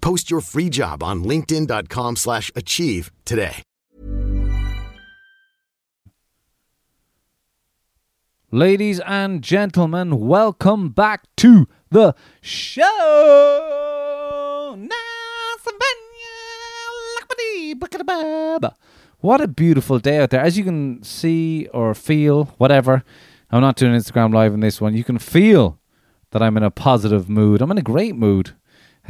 Post your free job on linkedin.com/achieve slash achieve today. Ladies and gentlemen, welcome back to the show. What a beautiful day out there. As you can see or feel, whatever, I'm not doing Instagram live in this one. You can feel that I'm in a positive mood. I'm in a great mood.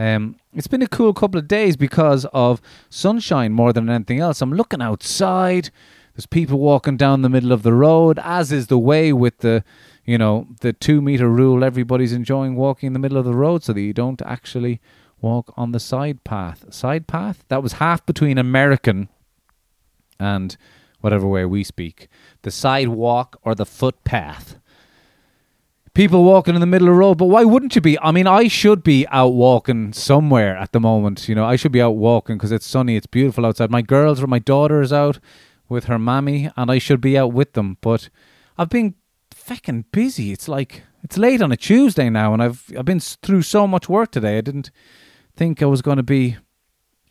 Um, it's been a cool couple of days because of sunshine more than anything else. I'm looking outside. There's people walking down the middle of the road, as is the way with the, you know, the two meter rule. Everybody's enjoying walking in the middle of the road so that you don't actually walk on the side path. Side path? That was half between American and whatever way we speak. The sidewalk or the footpath people walking in the middle of the road. But why wouldn't you be? I mean, I should be out walking somewhere at the moment. You know, I should be out walking because it's sunny, it's beautiful outside. My girls or my daughter is out with her mammy, and I should be out with them. But I've been fucking busy. It's like it's late on a Tuesday now, and I've I've been through so much work today. I didn't think I was going to be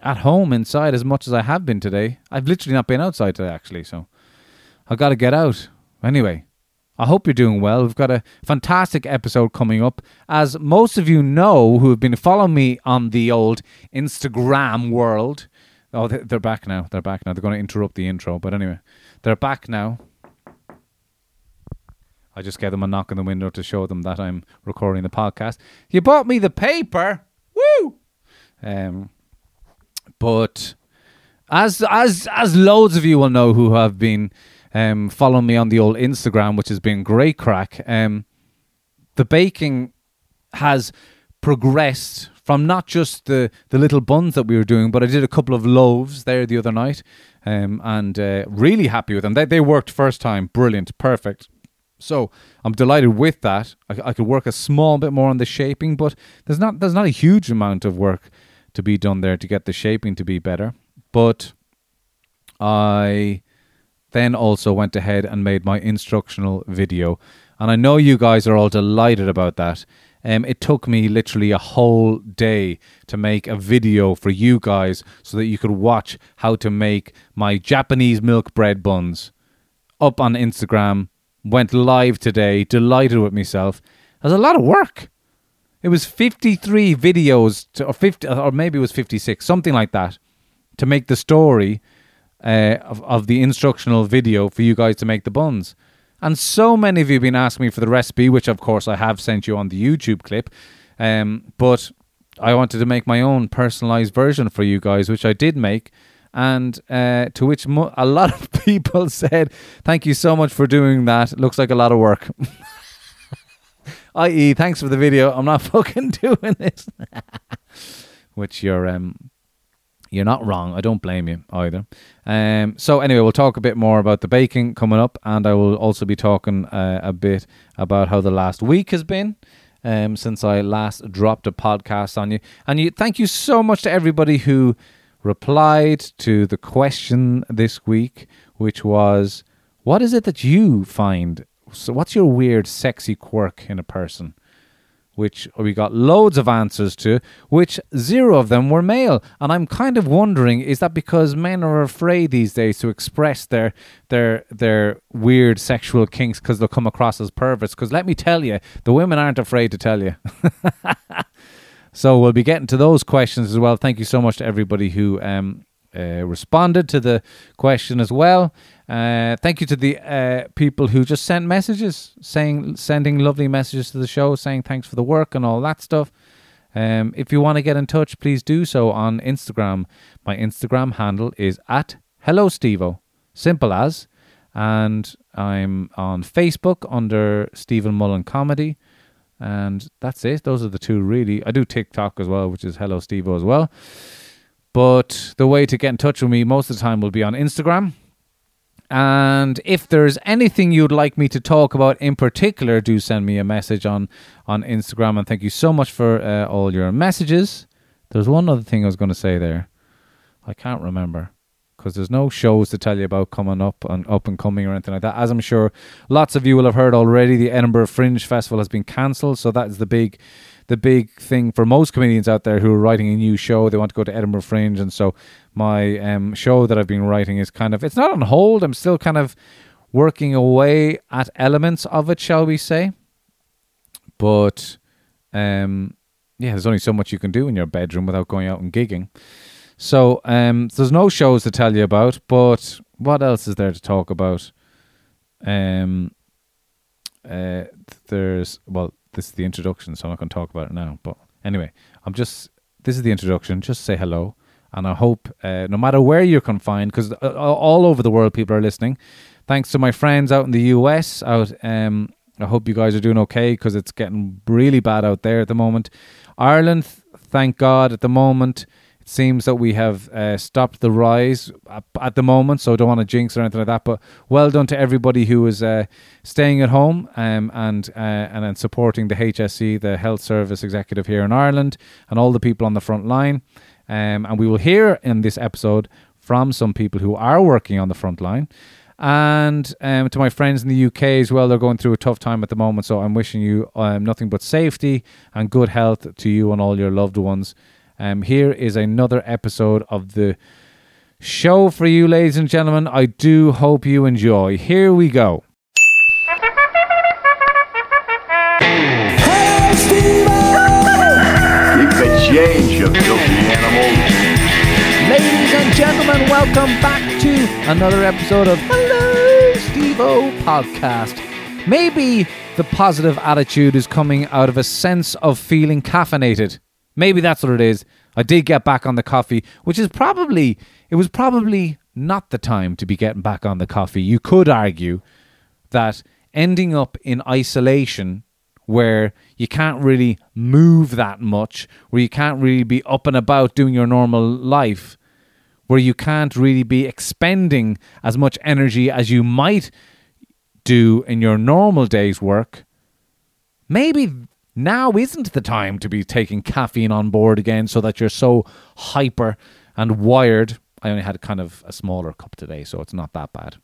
at home inside as much as I have been today. I've literally not been outside today, actually. So I've got to get out anyway. I hope you're doing well. We've got a fantastic episode coming up. As most of you know who have been following me on the old Instagram world. Oh, they- they're back now. They're back now. They're going to interrupt the intro. But anyway, they're back now. I just gave them a knock on the window to show them that I'm recording the podcast. You bought me the paper. Woo! Um, but as as as loads of you will know who have been um, following me on the old Instagram, which has been great crack. Um, the baking has progressed from not just the the little buns that we were doing, but I did a couple of loaves there the other night, um, and uh, really happy with them. They they worked first time, brilliant, perfect. So I'm delighted with that. I, I could work a small bit more on the shaping, but there's not there's not a huge amount of work to be done there to get the shaping to be better. But I then also went ahead and made my instructional video, and I know you guys are all delighted about that. Um, it took me literally a whole day to make a video for you guys so that you could watch how to make my Japanese milk bread buns up on Instagram. Went live today. Delighted with myself. It was a lot of work. It was 53 videos, to, or 50, or maybe it was 56, something like that, to make the story uh, of, of the instructional video for you guys to make the buns. And so many of you have been asking me for the recipe, which of course I have sent you on the YouTube clip. Um, but I wanted to make my own personalized version for you guys, which I did make. And uh, to which mo- a lot of people said, Thank you so much for doing that. Looks like a lot of work. I.e., thanks for the video. I'm not fucking doing this. which you're um, you're not wrong. I don't blame you either. Um, so anyway, we'll talk a bit more about the baking coming up, and I will also be talking uh, a bit about how the last week has been. Um, since I last dropped a podcast on you, and you, thank you so much to everybody who replied to the question this week, which was, "What is it that you find? So, what's your weird, sexy quirk in a person?" Which we got loads of answers to, which zero of them were male. And I'm kind of wondering, is that because men are afraid these days to express their their their weird sexual kinks because they'll come across as perverts? Because let me tell you, the women aren't afraid to tell you. so we'll be getting to those questions as well. Thank you so much to everybody who um uh, responded to the question as well. Uh, thank you to the uh, people who just sent messages, saying sending lovely messages to the show, saying thanks for the work and all that stuff. Um, if you want to get in touch, please do so on Instagram. My Instagram handle is at Hello Stevo, simple as, and I'm on Facebook under Stephen Mullen Comedy, and that's it. Those are the two really. I do TikTok as well, which is Hello Stevo as well. But the way to get in touch with me most of the time will be on Instagram. And if there's anything you'd like me to talk about in particular, do send me a message on, on Instagram. And thank you so much for uh, all your messages. There's one other thing I was going to say there. I can't remember because there's no shows to tell you about coming up and up and coming or anything like that. As I'm sure lots of you will have heard already, the Edinburgh Fringe Festival has been cancelled. So that is the big the big thing for most comedians out there who are writing a new show. They want to go to Edinburgh Fringe, and so my um, show that I've been writing is kind of it's not on hold. I'm still kind of working away at elements of it, shall we say? But um, yeah, there's only so much you can do in your bedroom without going out and gigging. So um, there's no shows to tell you about, but what else is there to talk about? Um, uh, there's well, this is the introduction, so I'm not going to talk about it now. But anyway, I'm just this is the introduction. Just say hello, and I hope uh, no matter where you're confined, because uh, all over the world people are listening. Thanks to my friends out in the US, out um, I hope you guys are doing okay because it's getting really bad out there at the moment. Ireland, thank God, at the moment seems that we have uh, stopped the rise at the moment, so don't want to jinx or anything like that. But well done to everybody who is uh, staying at home um, and uh, and supporting the HSE, the Health Service Executive here in Ireland, and all the people on the front line. Um, and we will hear in this episode from some people who are working on the front line. And um, to my friends in the UK as well, they're going through a tough time at the moment. So I'm wishing you um, nothing but safety and good health to you and all your loved ones. Um, here is another episode of the show for you, ladies and gentlemen. I do hope you enjoy. Here we go. Hey, Keep the change, you filthy animals. Ladies and gentlemen, welcome back to another episode of Hello Stevo podcast. Maybe the positive attitude is coming out of a sense of feeling caffeinated. Maybe that's what it is. I did get back on the coffee, which is probably, it was probably not the time to be getting back on the coffee. You could argue that ending up in isolation where you can't really move that much, where you can't really be up and about doing your normal life, where you can't really be expending as much energy as you might do in your normal day's work, maybe now isn't the time to be taking caffeine on board again so that you're so hyper and wired. I only had kind of a smaller cup today, so it's not that bad.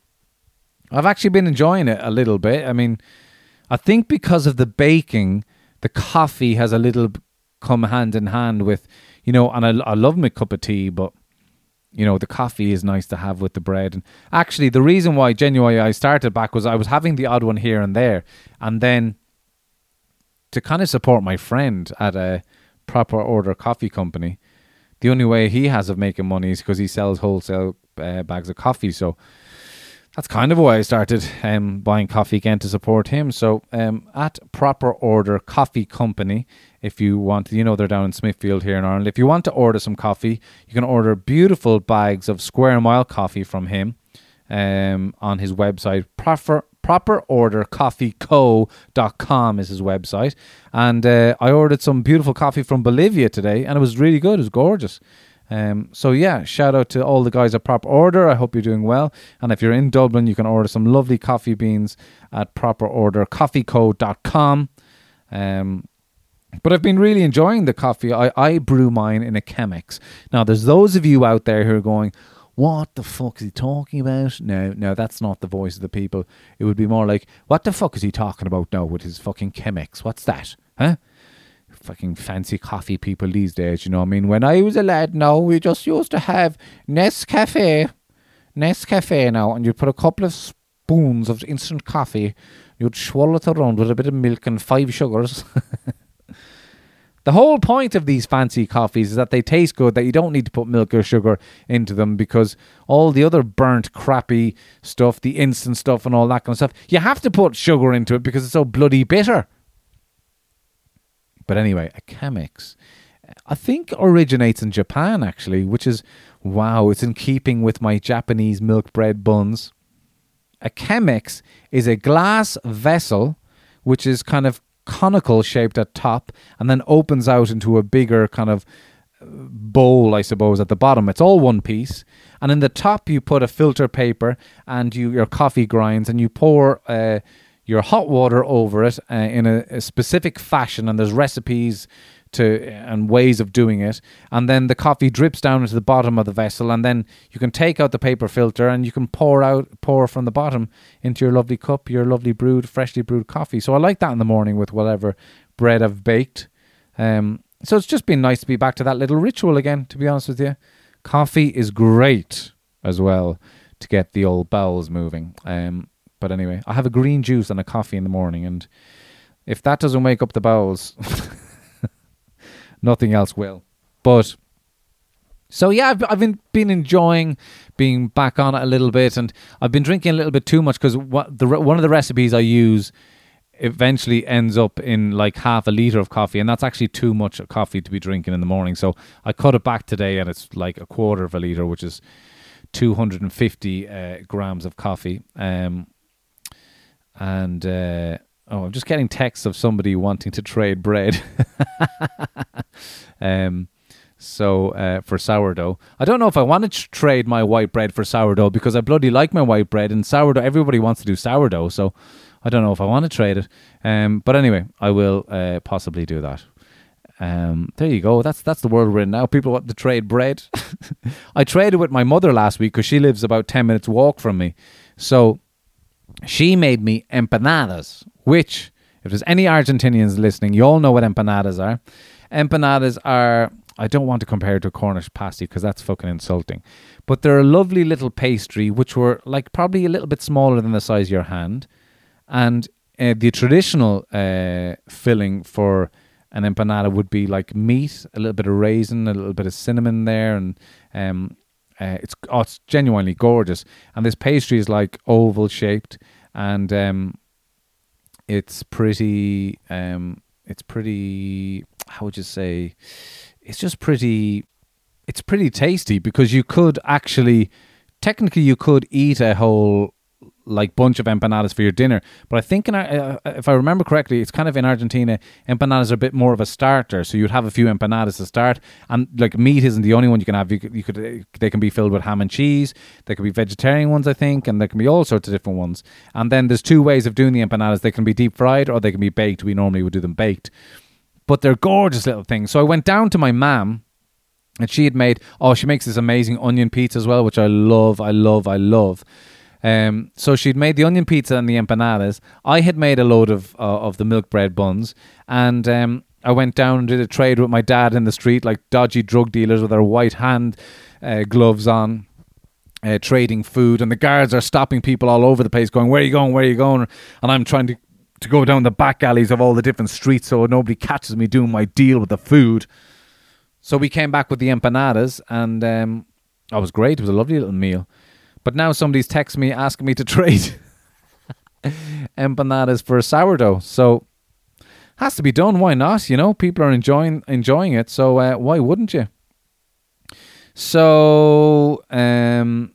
I've actually been enjoying it a little bit. I mean, I think because of the baking, the coffee has a little come hand in hand with, you know, and I, I love my cup of tea, but you know the coffee is nice to have with the bread and actually the reason why genuinely i started back was i was having the odd one here and there and then to kind of support my friend at a proper order coffee company, the only way he has of making money is because he sells wholesale uh, bags of coffee. So that's kind of why I started um, buying coffee again to support him. So um, at Proper Order Coffee Company, if you want, you know they're down in Smithfield here in Ireland. If you want to order some coffee, you can order beautiful bags of Square Mile coffee from him um, on his website, proper, properordercoffeeco.com is his website. And uh, I ordered some beautiful coffee from Bolivia today, and it was really good. It was gorgeous. Um, so yeah, shout out to all the guys at Proper Order. I hope you're doing well. And if you're in Dublin, you can order some lovely coffee beans at properordercoffeeco.com. Um, but I've been really enjoying the coffee. I, I brew mine in a Chemex. Now, there's those of you out there who are going, what the fuck is he talking about? No, no, that's not the voice of the people. It would be more like, what the fuck is he talking about now with his fucking Chemex? What's that? Huh? Fucking fancy coffee people these days, you know. what I mean, when I was a lad, now, we just used to have Nescafe, Nescafe now, and you'd put a couple of spoons of instant coffee, you'd swallow it around with a bit of milk and five sugars. The whole point of these fancy coffees is that they taste good, that you don't need to put milk or sugar into them because all the other burnt, crappy stuff, the instant stuff, and all that kind of stuff, you have to put sugar into it because it's so bloody bitter. But anyway, a Chemex, I think originates in Japan actually, which is wow, it's in keeping with my Japanese milk bread buns. A Chemex is a glass vessel which is kind of conical shaped at top and then opens out into a bigger kind of uh, bowl, I suppose, at the bottom. It's all one piece. And in the top, you put a filter paper and you your coffee grinds and you pour uh, your hot water over it uh, in a, a specific fashion. And there's recipes to and ways of doing it. And then the coffee drips down into the bottom of the vessel and then you can take out the paper filter and you can pour out pour from the bottom into your lovely cup your lovely brewed freshly brewed coffee. So i like that in the morning with whatever bread i've baked. Um, so it's just been nice to be back to that little ritual again to be honest with you. Coffee is great as well to get the old bowels moving. Um, but anyway i have a green juice and a coffee in the morning and if that doesn't wake up the bowels nothing else will. But so yeah, I've, I've been been enjoying being back on it a little bit, and I've been drinking a little bit too much because what the one of the recipes I use eventually ends up in like half a liter of coffee, and that's actually too much coffee to be drinking in the morning. So I cut it back today, and it's like a quarter of a liter, which is 250 uh, grams of coffee. Um, and uh, Oh, I'm just getting texts of somebody wanting to trade bread. um, so uh, for sourdough, I don't know if I want to tr- trade my white bread for sourdough because I bloody like my white bread and sourdough. Everybody wants to do sourdough, so I don't know if I want to trade it. Um, but anyway, I will uh, possibly do that. Um, there you go. That's that's the world we're in now. People want to trade bread. I traded with my mother last week because she lives about ten minutes walk from me. So she made me empanadas, which, if there's any Argentinians listening, you all know what empanadas are. Empanadas are, I don't want to compare it to Cornish pasty because that's fucking insulting, but they're a lovely little pastry which were like probably a little bit smaller than the size of your hand. And uh, the traditional uh, filling for an empanada would be like meat, a little bit of raisin, a little bit of cinnamon there, and um, uh, it's oh, it's genuinely gorgeous. And this pastry is like oval shaped, and um, it's pretty. Um, it's pretty. How would you say? It's just pretty. It's pretty tasty because you could actually, technically, you could eat a whole like bunch of empanadas for your dinner. But I think, in, uh, uh, if I remember correctly, it's kind of in Argentina, empanadas are a bit more of a starter. So you'd have a few empanadas to start, and like meat isn't the only one you can have. You could, you could uh, they can be filled with ham and cheese. They could be vegetarian ones, I think, and there can be all sorts of different ones. And then there's two ways of doing the empanadas. They can be deep fried or they can be baked. We normally would do them baked, but they're gorgeous little things. So I went down to my mom. And she had made, oh, she makes this amazing onion pizza as well, which I love, I love, I love. Um, so she'd made the onion pizza and the empanadas. I had made a load of uh, of the milk bread buns, and um, I went down and did a trade with my dad in the street, like dodgy drug dealers with their white hand uh, gloves on. Uh, trading food, and the guards are stopping people all over the place, going, "Where are you going? Where are you going?" And I'm trying to to go down the back alleys of all the different streets so nobody catches me doing my deal with the food. So we came back with the empanadas, and um, that was great. It was a lovely little meal. But now somebody's texting me asking me to trade empanadas for sourdough. So has to be done. Why not? You know, people are enjoying enjoying it. So uh, why wouldn't you? So um,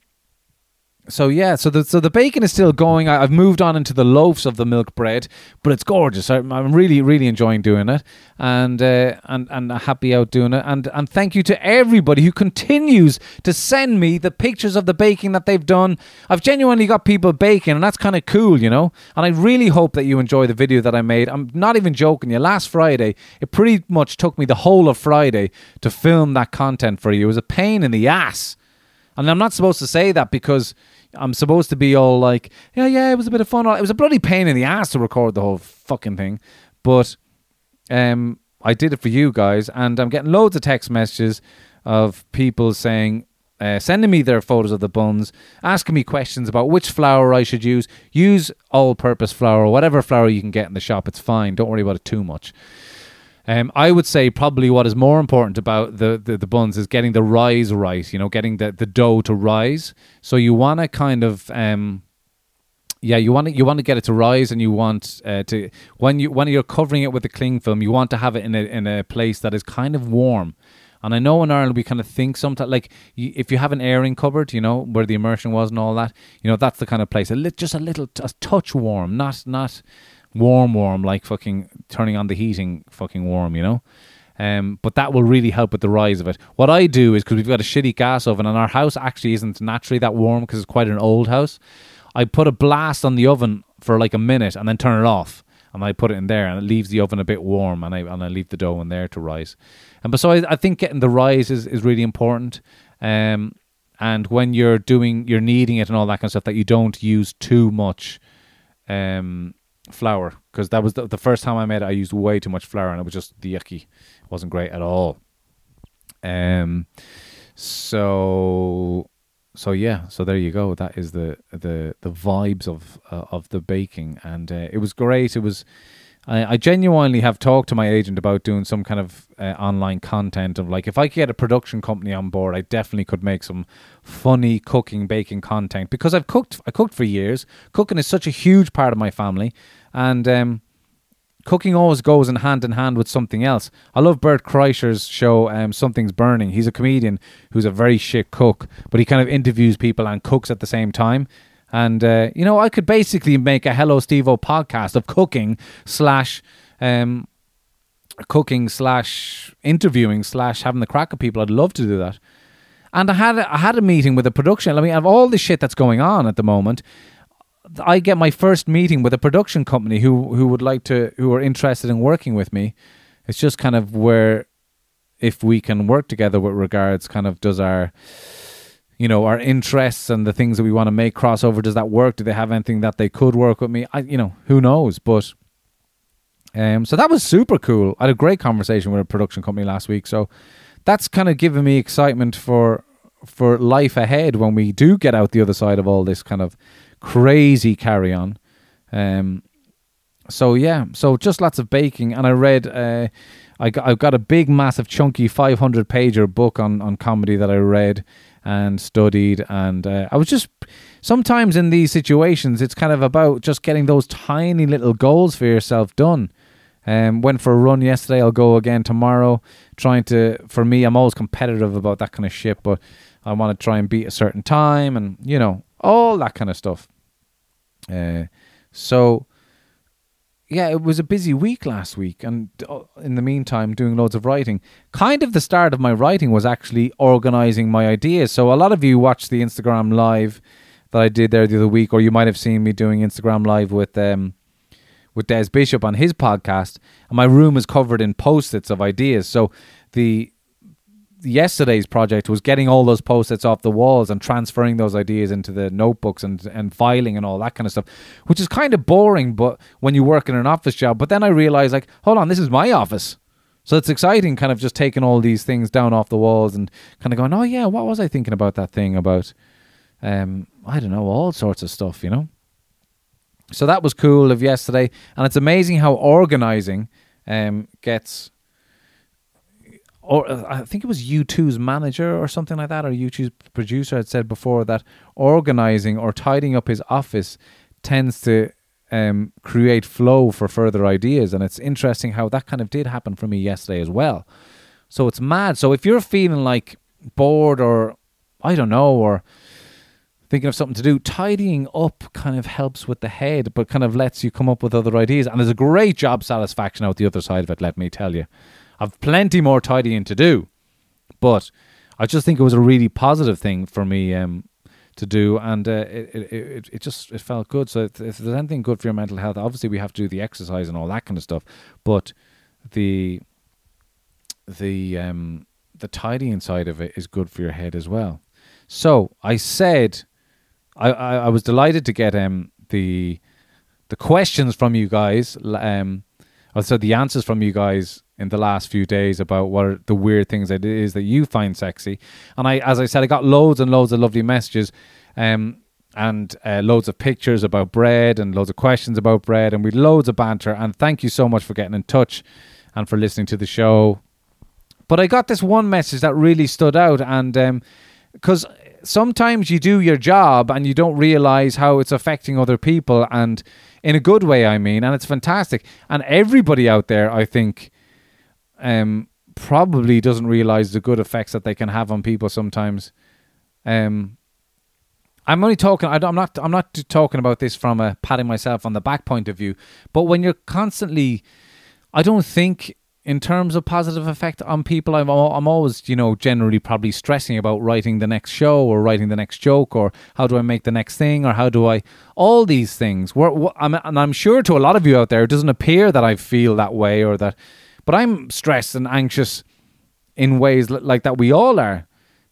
so yeah, so the so the bacon is still going. I, have moved on into the loaves of the milk bread, but it's gorgeous. I, am really really enjoying doing it, and uh, and and happy out doing it. And and thank you to everybody who continues to send me the pictures of the baking that they've done. I've genuinely got people baking, and that's kind of cool, you know. And I really hope that you enjoy the video that I made. I'm not even joking you. Last Friday, it pretty much took me the whole of Friday to film that content for you. It was a pain in the ass. And I'm not supposed to say that because I'm supposed to be all like, yeah, yeah, it was a bit of fun. It was a bloody pain in the ass to record the whole fucking thing, but um, I did it for you guys, and I'm getting loads of text messages of people saying, uh, sending me their photos of the buns, asking me questions about which flour I should use. Use all-purpose flour, or whatever flour you can get in the shop. It's fine. Don't worry about it too much. Um, I would say probably what is more important about the, the, the buns is getting the rise right. You know, getting the, the dough to rise. So you want to kind of um, yeah, you want to you want to get it to rise, and you want uh, to when you when you're covering it with the cling film, you want to have it in a in a place that is kind of warm. And I know in Ireland we kind of think sometimes like you, if you have an airing cupboard, you know where the immersion was and all that, you know that's the kind of place. A li- just a little a touch warm, not not warm warm like fucking turning on the heating fucking warm, you know. Um, but that will really help with the rise of it. What I do is because we've got a shitty gas oven and our house actually isn't naturally that warm because it's quite an old house. I put a blast on the oven for like a minute and then turn it off. And I put it in there and it leaves the oven a bit warm and I and I leave the dough in there to rise. And but so I, I think getting the rise is, is really important. Um and when you're doing you're kneading it and all that kind of stuff that you don't use too much um flour because that was the, the first time I made it I used way too much flour and it was just the yucky. It wasn't great at all. Um so so yeah, so there you go. That is the the the vibes of uh, of the baking, and uh, it was great. It was. I, I genuinely have talked to my agent about doing some kind of uh, online content of like if I could get a production company on board, I definitely could make some funny cooking baking content because I've cooked I cooked for years. Cooking is such a huge part of my family, and um, cooking always goes in hand in hand with something else. I love Bert Kreischer's show, um, Something's Burning. He's a comedian who's a very shit cook, but he kind of interviews people and cooks at the same time. And, uh, you know, I could basically make a Hello Stevo podcast of cooking slash, um, cooking slash interviewing slash having the crack of people. I'd love to do that. And I had I had a meeting with a production. I mean, of all the shit that's going on at the moment, I get my first meeting with a production company who who would like to who are interested in working with me. It's just kind of where if we can work together with regards kind of does our you know our interests and the things that we want to make crossover does that work? Do they have anything that they could work with me? I you know who knows? But um so that was super cool. I had a great conversation with a production company last week. So that's kind of given me excitement for for life ahead when we do get out the other side of all this kind of crazy carry on. Um, so yeah, so just lots of baking, and I read. Uh, I got, I've got a big, massive, chunky 500 pager book on, on comedy that I read and studied. And uh, I was just, sometimes in these situations, it's kind of about just getting those tiny little goals for yourself done. Um, went for a run yesterday. I'll go again tomorrow. Trying to, for me, I'm always competitive about that kind of shit, but I want to try and beat a certain time and, you know, all that kind of stuff. Uh, so, yeah, it was a busy week last week, and uh, in the meantime, doing loads of writing. Kind of the start of my writing was actually organizing my ideas. So, a lot of you watched the Instagram live that I did there the other week, or you might have seen me doing Instagram live with um, with Des Bishop on his podcast, and my room is covered in post-its of ideas. So the yesterday's project was getting all those post-its off the walls and transferring those ideas into the notebooks and, and filing and all that kind of stuff, which is kind of boring, but when you work in an office job. But then I realized, like, hold on, this is my office. So it's exciting, kind of just taking all these things down off the walls and kind of going, oh yeah, what was I thinking about that thing about? Um, I don't know, all sorts of stuff, you know. So that was cool of yesterday, and it's amazing how organizing um, gets or uh, I think it was U2's manager or something like that, or U2's producer had said before that organizing or tidying up his office tends to um, create flow for further ideas. And it's interesting how that kind of did happen for me yesterday as well. So it's mad. So if you're feeling like bored or I don't know, or thinking of something to do, tidying up kind of helps with the head, but kind of lets you come up with other ideas. And there's a great job satisfaction out the other side of it, let me tell you. I've plenty more tidying to do, but I just think it was a really positive thing for me um, to do, and uh, it, it, it just it felt good. So if, there's anything good for your mental health, obviously we have to do the exercise and all that kind of stuff, but the the um the tidying side of it is good for your head as well. So I said, I I, I was delighted to get um the the questions from you guys um also the answers from you guys in the last few days about what are the weird things that it is that you find sexy. And I, as I said, I got loads and loads of lovely messages, um, and uh, loads of pictures about bread and loads of questions about bread, and we loads of banter. And thank you so much for getting in touch. and for listening to the show. But I got this one message that really stood out, and because sometimes you do your job and you don't realize how it's affecting other people, and in a good way, I mean, and it's fantastic. And everybody out there, I think, um, probably doesn't realize the good effects that they can have on people sometimes. Um, I'm only talking. I am not. I'm not talking about this from a patting myself on the back point of view. But when you're constantly, I don't think in terms of positive effect on people, I'm I'm always you know generally probably stressing about writing the next show or writing the next joke or how do I make the next thing or how do I all these things. I'm, and I'm sure to a lot of you out there, it doesn't appear that I feel that way or that, but I'm stressed and anxious in ways like that. We all are,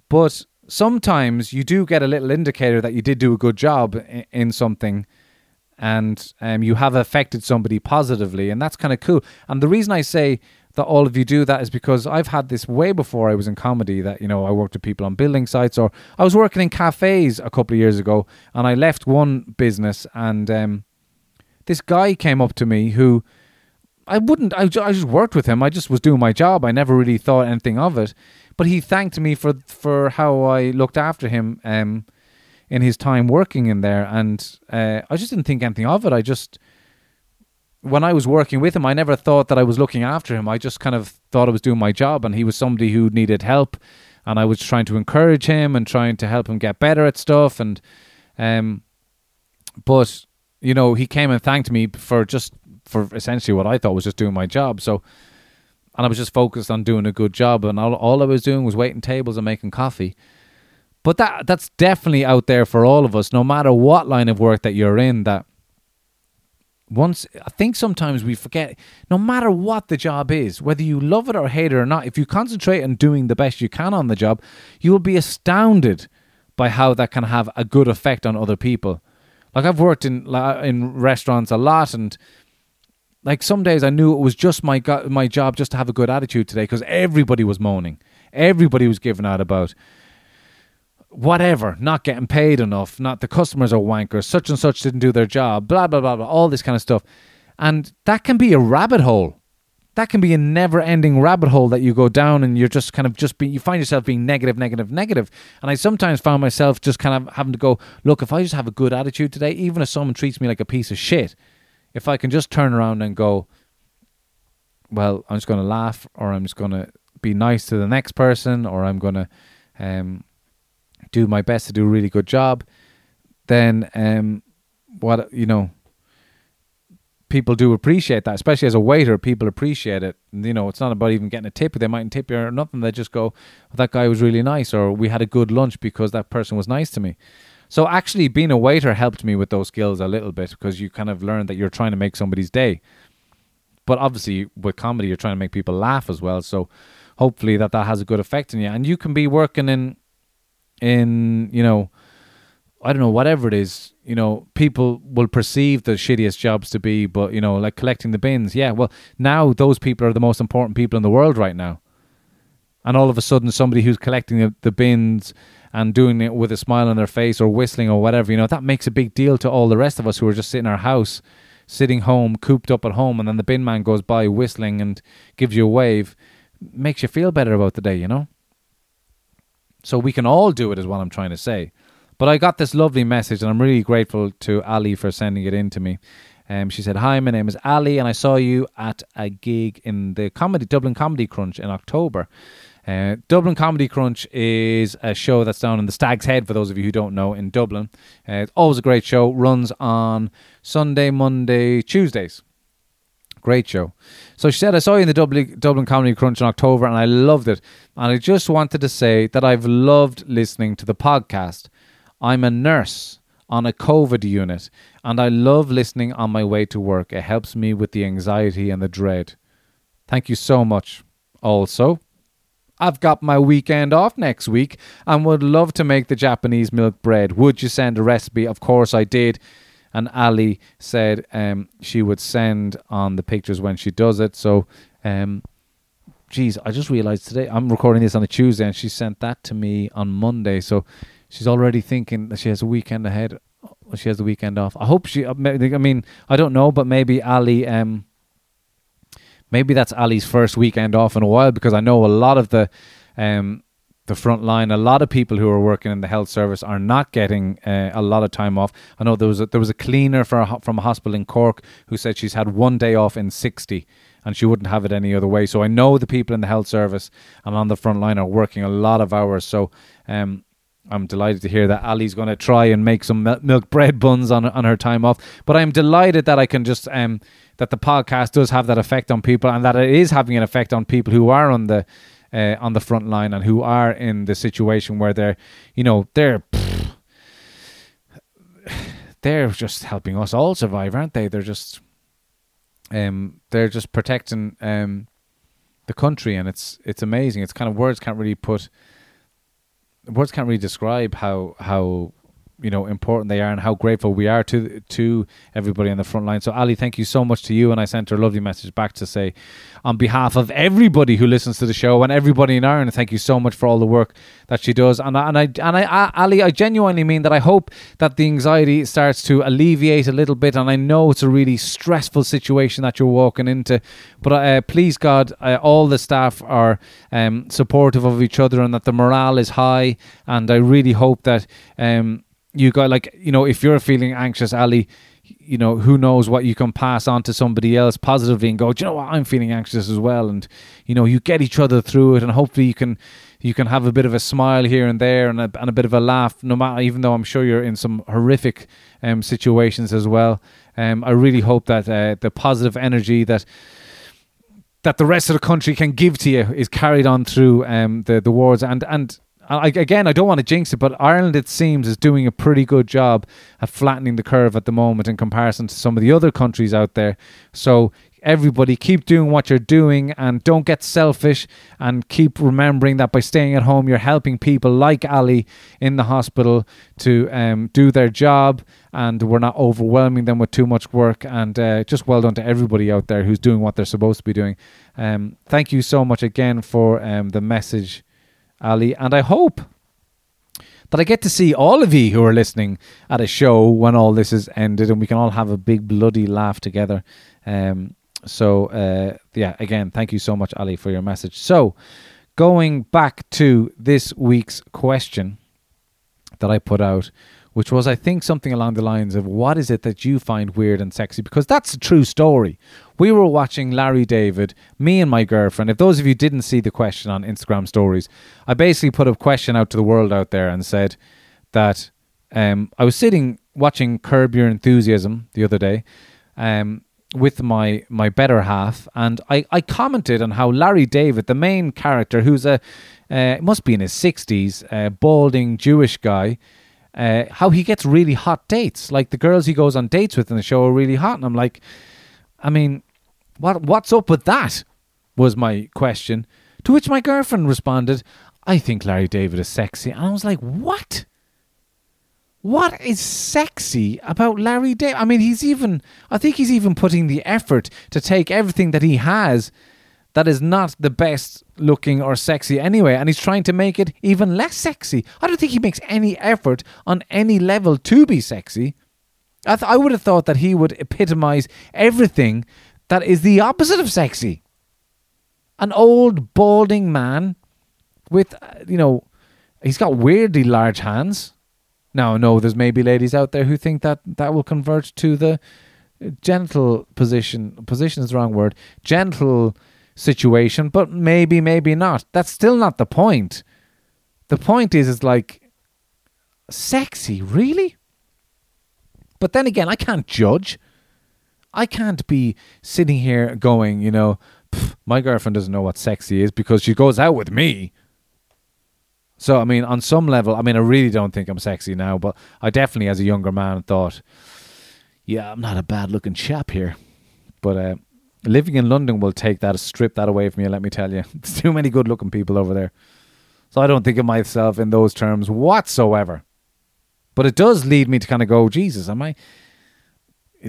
but sometimes you do get a little indicator that you did do a good job in something and um, you have affected somebody positively and that's kind of cool and the reason i say that all of you do that is because I've had this way before I was in comedy that, you know, I worked with people on building sites or I was working in cafes a couple of years ago and I left one business and um, this guy came up to me who I wouldn't, I, I just worked with him. I just was doing my job. I never really thought anything of it. But he thanked me for, for how I looked after him um, in his time working in there. And uh, I just didn't think anything of it. I just, when I was working with him, I never thought that I was looking after him. I just kind of thought I was doing my job, and he was somebody who needed help, and I was trying to encourage him and trying to help him get better at stuff. And um, but you know, he came and thanked me for just for essentially what I thought was just doing my job. So, and I was just focused on doing a good job, and all all I was doing was waiting tables and making coffee. But that that's definitely out there for all of us, no matter what line of work that you're in. That once I think sometimes we forget no matter what the job is, whether you love it or hate it or not, if you concentrate on doing the best you can on the job, you will be astounded by how that can have a good effect on other people. Like I've worked in in restaurants a lot and like some days I knew it was just my go- my job just to have a good attitude today because everybody was moaning. Everybody was giving out about whatever, not getting paid enough, not the customers are wankers, such and such didn't do their job, blah, blah, blah, blah, all this kind of stuff. And that can be a rabbit hole. That can be a never ending rabbit hole that you go down and you're just kind of just be, you find yourself being negative, negative, negative. And I sometimes found myself just kind of having to go, look, if I just have a good attitude today, even if someone treats me like a piece of shit, if I can just turn around and go, well, I'm just going to laugh or I'm just going to be nice to the next person or I'm going to, um, do my best to do a really good job, then um, what you know, people do appreciate that, especially as a waiter. People appreciate it. You know, it's not about even getting a tip. They mightn't tip you or nothing. They just go, well, "That guy was really nice," or "We had a good lunch because that person was nice to me." So actually, being a waiter helped me with those skills a little bit because you kind of learn that you're trying to make somebody's day. But obviously, with comedy, you're trying to make people laugh as well. So hopefully, that that has a good effect on you. And you can be working in in you know I don't know whatever it is you know people will perceive the shittiest jobs to be but you know like collecting the bins yeah well now those people are the most important people in the world right now and all of a sudden somebody who's collecting the, the bins and doing it with a smile on their face or whistling or whatever you know that makes a big deal to all the rest of us who are just sitting in our house sitting home cooped up at home and then the bin man goes by whistling and gives you a wave makes you feel better about the day you know so we can all do it, is what I'm trying to say. But I got this lovely message, and I'm really grateful to Ali for sending it in to me. Um, she said, "Hi, my name is Ali, and I saw you at a gig in the comedy Dublin Comedy Crunch in October. Uh, Dublin Comedy Crunch is a show that's down in the Stag's Head. For those of you who don't know, in Dublin, uh, it's always a great show. Runs on Sunday, Monday, Tuesdays. Great show. So she said, I saw you in the Dublin, Dublin Comedy Crunch in October and I loved it. And I just wanted to say that I've loved listening to the podcast. I'm a nurse on a COVID unit and I love listening on my way to work. It helps me with the anxiety and the dread. Thank you so much. Also, I've got my weekend off next week and would love to make the Japanese milk bread. Would you send a recipe? Of course I did and Ali said um, she would send on the pictures when she does it. So, um, geez, I just realized today I'm recording this on a Tuesday, and she sent that to me on Monday. So she's already thinking that she has a weekend ahead. She has the weekend off. I hope she. Uh, I mean, I don't know, but maybe Ali. Um, maybe that's Ali's first weekend off in a while because I know a lot of the um, the front line, a lot of people who are working in the health service are not getting uh, a lot of time off. I know there was a, there was a cleaner a, from a hospital in Cork who said she's had one day off in sixty, and she wouldn't have it any other way. So I know the people in the health service and on the front line are working a lot of hours. So um, I'm delighted to hear that Ali's going to try and make some milk bread buns on on her time off. But I'm delighted that I can just um, that the podcast does have that effect on people, and that it is having an effect on people who are on the uh, on the front line and who are in the situation where they're, you know, they're. they're just helping us all survive, aren't they? They're just, um, they're just protecting um, the country, and it's it's amazing. It's kind of words can't really put words can't really describe how how you know important they are and how grateful we are to to everybody on the front line. So Ali, thank you so much to you, and I sent her a lovely message back to say, on behalf of everybody who listens to the show and everybody in Ireland, thank you so much for all the work that she does. And I, and I and I, Ali, I genuinely mean that. I hope that the anxiety starts to alleviate a little bit. And I know it's a really stressful situation that you're walking into, but uh, please God, uh, all the staff are um, supportive of each other and that the morale is high. And I really hope that. Um, you got like you know if you're feeling anxious ali you know who knows what you can pass on to somebody else positively and go you know what? I'm feeling anxious as well. And you know you get each other through it and hopefully you can you can have a bit of a smile here and there and a, and a bit of a laugh no matter even though i'm sure you're in some horrific um, situations as well. Um, i really hope that uh, the positive energy that that the rest of the country can give to you is carried on through um, the the wars and and I, again, I don't want to jinx it, but Ireland, it seems, is doing a pretty good job at flattening the curve at the moment in comparison to some of the other countries out there. So everybody keep doing what you're doing and don't get selfish and keep remembering that by staying at home you're helping people like ali in the hospital to um, do their job and we're not overwhelming them with too much work and uh, just well done to everybody out there who's doing what they're supposed to be doing um, thank you so much again for um, the message Ali, and I hope that I get to see all of you who are listening at a show when all this is ended and we can all have a big bloody laugh together. Um, so, uh, yeah, again, thank you so much, Ali, for your message. So, going back to this week's question that I put out, which was, I think, something along the lines of what is it that you find weird and sexy? Because that's a true story. We were watching Larry David, me and my girlfriend. If those of you didn't see the question on Instagram stories, I basically put a question out to the world out there and said that um, I was sitting watching Curb Your Enthusiasm the other day. Um, with my my better half, and I, I commented on how Larry David, the main character, who's a uh, must be in his sixties, uh, balding Jewish guy, uh, how he gets really hot dates. Like the girls he goes on dates with in the show are really hot, and I'm like, I mean, what what's up with that? Was my question. To which my girlfriend responded, I think Larry David is sexy. And I was like, what? What is sexy about Larry David? I mean, he's even, I think he's even putting the effort to take everything that he has that is not the best looking or sexy anyway, and he's trying to make it even less sexy. I don't think he makes any effort on any level to be sexy. I, th- I would have thought that he would epitomize everything that is the opposite of sexy. An old, balding man with, uh, you know, he's got weirdly large hands. Now, no, there's maybe ladies out there who think that that will convert to the gentle position. Position is the wrong word. Gentle situation, but maybe, maybe not. That's still not the point. The point is, is like, sexy, really? But then again, I can't judge. I can't be sitting here going, you know, my girlfriend doesn't know what sexy is because she goes out with me. So, I mean, on some level, I mean, I really don't think I'm sexy now, but I definitely, as a younger man, thought, yeah, I'm not a bad looking chap here. But uh, living in London will take that, strip that away from you, let me tell you. There's too many good looking people over there. So I don't think of myself in those terms whatsoever. But it does lead me to kind of go, Jesus, am I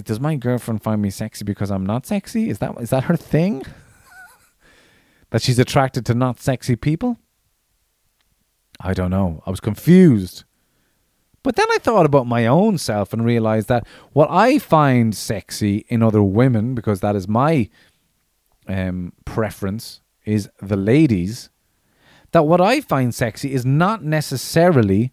does my girlfriend find me sexy because I'm not sexy? Is that is that her thing? that she's attracted to not sexy people? I don't know. I was confused. But then I thought about my own self and realized that what I find sexy in other women, because that is my um, preference is the ladies. That what I find sexy is not necessarily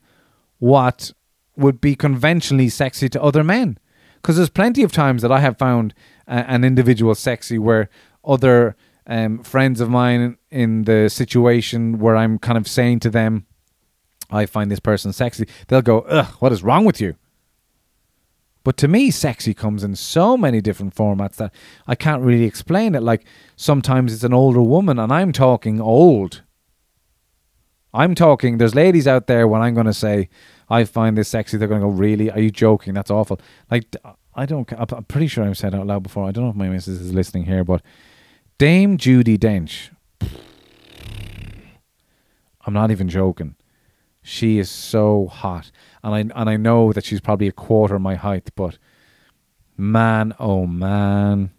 what would be conventionally sexy to other men. Because there's plenty of times that I have found uh, an individual sexy where other um, friends of mine in the situation where I'm kind of saying to them, I find this person sexy, they'll go, ugh, what is wrong with you? But to me, sexy comes in so many different formats that I can't really explain it. Like sometimes it's an older woman, and I'm talking old. I'm talking, there's ladies out there when I'm going to say, I find this sexy, they're going to go, Really? Are you joking? That's awful. Like, I don't, I'm pretty sure I've said out loud before. I don't know if my missus is listening here, but Dame Judi Dench. I'm not even joking. She is so hot, and I and I know that she's probably a quarter my height, but man, oh man,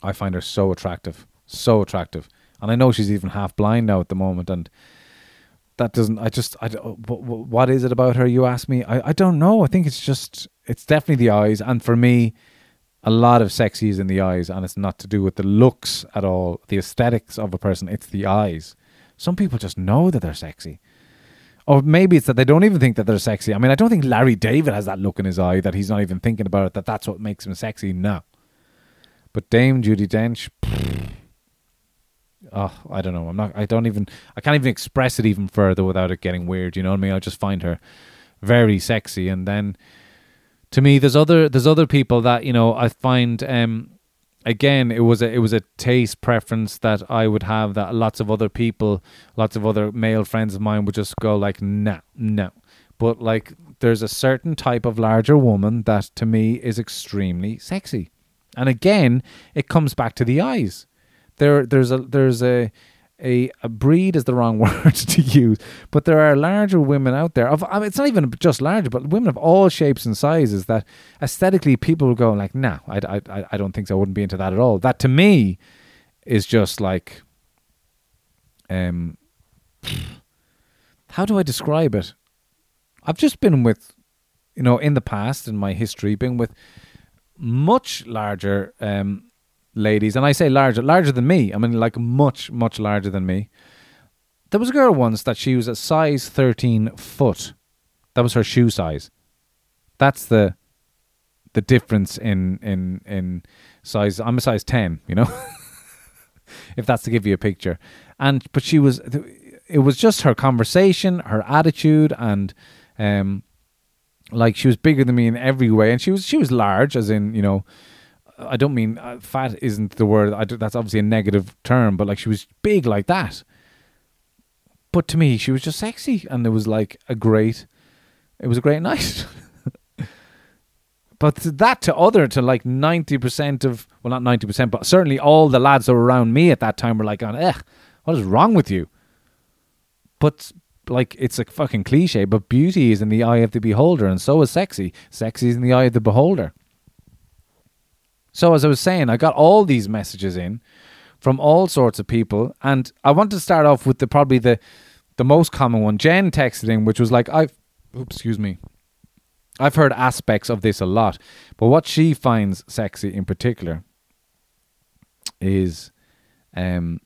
I find her so attractive, so attractive, and I know she's even half blind now at the moment, and that doesn't. I just, I what is it about her? You ask me. I I don't know. I think it's just, it's definitely the eyes, and for me, a lot of sexy is in the eyes, and it's not to do with the looks at all, the aesthetics of a person. It's the eyes. Some people just know that they're sexy or maybe it's that they don't even think that they're sexy. I mean, I don't think Larry David has that look in his eye that he's not even thinking about it, that that's what makes him sexy. No. But Dame Judi Dench, oh, I don't know. I'm not, I don't even, I can't even express it even further without it getting weird. You know what I mean? I just find her very sexy. And then to me, there's other, there's other people that, you know, I find, um, again, it was a it was a taste preference that I would have that lots of other people, lots of other male friends of mine would just go like, no, no. But like, there's a certain type of larger woman that to me is extremely sexy, and again, it comes back to the eyes. There, there's a there's a a, a breed is the wrong word to use, but there are larger women out there. Of I mean, it's not even just larger, but women of all shapes and sizes that aesthetically people will go like, "Nah, I, I, I don't think so. I wouldn't be into that at all." That to me is just like, um, how do I describe it? I've just been with, you know, in the past in my history, been with much larger um ladies, and I say larger, larger than me. I mean, like much, much larger than me. There was a girl once that she was a size 13 foot. That was her shoe size. That's the the difference in in in size. I'm a size 10, you know. if that's to give you a picture. And but she was it was just her conversation, her attitude and um like she was bigger than me in every way and she was she was large as in, you know, I don't mean uh, fat isn't the word. I, that's obviously a negative term, but like she was big like that. But to me, she was just sexy, and it was like a great. It was a great night. but that to other to like ninety percent of well, not ninety percent, but certainly all the lads that were around me at that time were like, "Eh, what is wrong with you?" But like it's a fucking cliche, but beauty is in the eye of the beholder, and so is sexy. Sexy is in the eye of the beholder. So as I was saying, I got all these messages in from all sorts of people, and I want to start off with the probably the the most common one. Jen texted in, which was like, "I've, oops, excuse me, I've heard aspects of this a lot, but what she finds sexy in particular is, um,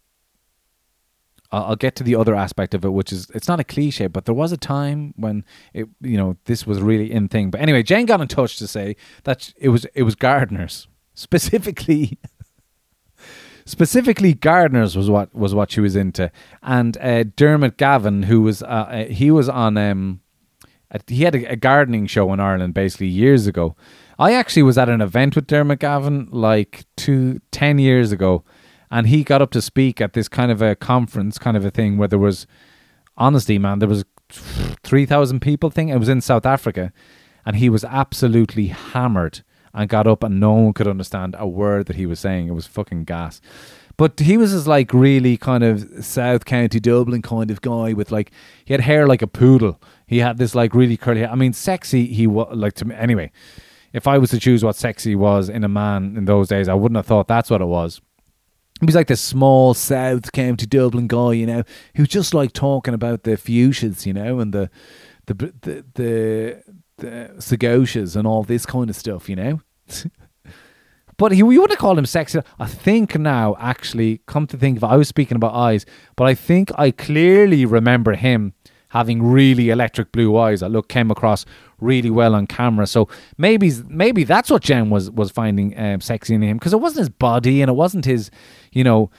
I'll get to the other aspect of it, which is it's not a cliche, but there was a time when it, you know, this was really in thing. But anyway, Jane got in touch to say that it was it was gardeners specifically specifically gardeners was what was what she was into. And uh, Diarmuid Gavin who was uh, uh, he was on um a, he had a, a, gardening show in Ireland basically years ago. I actually was at an event with Diarmuid Gavin like two ten years ago. And he got up to speak at this kind of a conference kind of a thing where there was honestly man there was 3000 people thing. It was in South Africa. And he was absolutely hammered and got up and no one could understand a word that he was saying. It was fucking gas. But he was this like really kind of South County Dublin kind of guy with like he had hair like a poodle. He had this like really curly hair. I mean, sexy. He was like to me anyway. If I was to choose what sexy was in a man in those days, I wouldn't have thought that's what it was. He was like this small South County Dublin guy, you know, who just like talking about the fuchsias, you know, and the the the the, the and all this kind of stuff, you know. But he, we would have called him sexy. I think now, actually, come to think of it, I was speaking about eyes, but I think I clearly remember him having really electric blue eyes that look came across really well on camera. So maybe maybe that's what Jen was was finding um, sexy in him because it wasn't his body and it wasn't his, you know,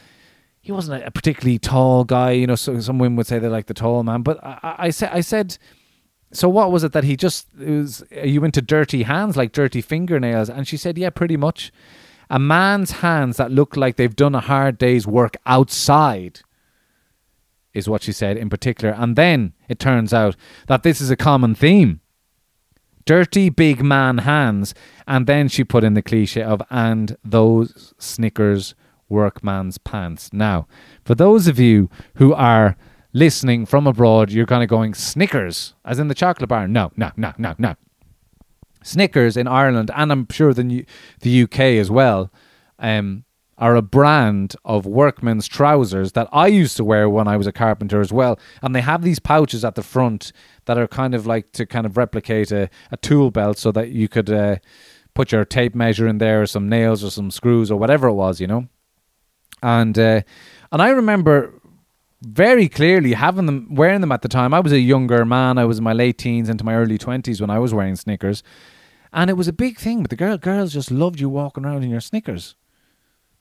he wasn't a particularly tall guy. You know, so some women would say they like the tall man, but I, I said I said. So what was it that he just was? Are you into dirty hands, like dirty fingernails? And she said, yeah, pretty much. A man's hands that look like they've done a hard day's work outside is what she said in particular. And then it turns out that this is a common theme dirty big man hands. And then she put in the cliche of, and those Snickers workman's pants. Now, for those of you who are listening from abroad, you're kind of going Snickers, as in the chocolate bar. No, no, no, no, no. Snickers in Ireland, and I'm sure the, the UK as well, um, are a brand of workman's trousers that I used to wear when I was a carpenter as well. And they have these pouches at the front that are kind of like to kind of replicate a, a tool belt so that you could uh, put your tape measure in there or some nails or some screws or whatever it was, you know. And uh, and I remember very clearly having them wearing them at the time. I was a younger man. I was in my late teens into my early twenties when I was wearing Snickers, and it was a big thing. But the girl girls just loved you walking around in your Snickers.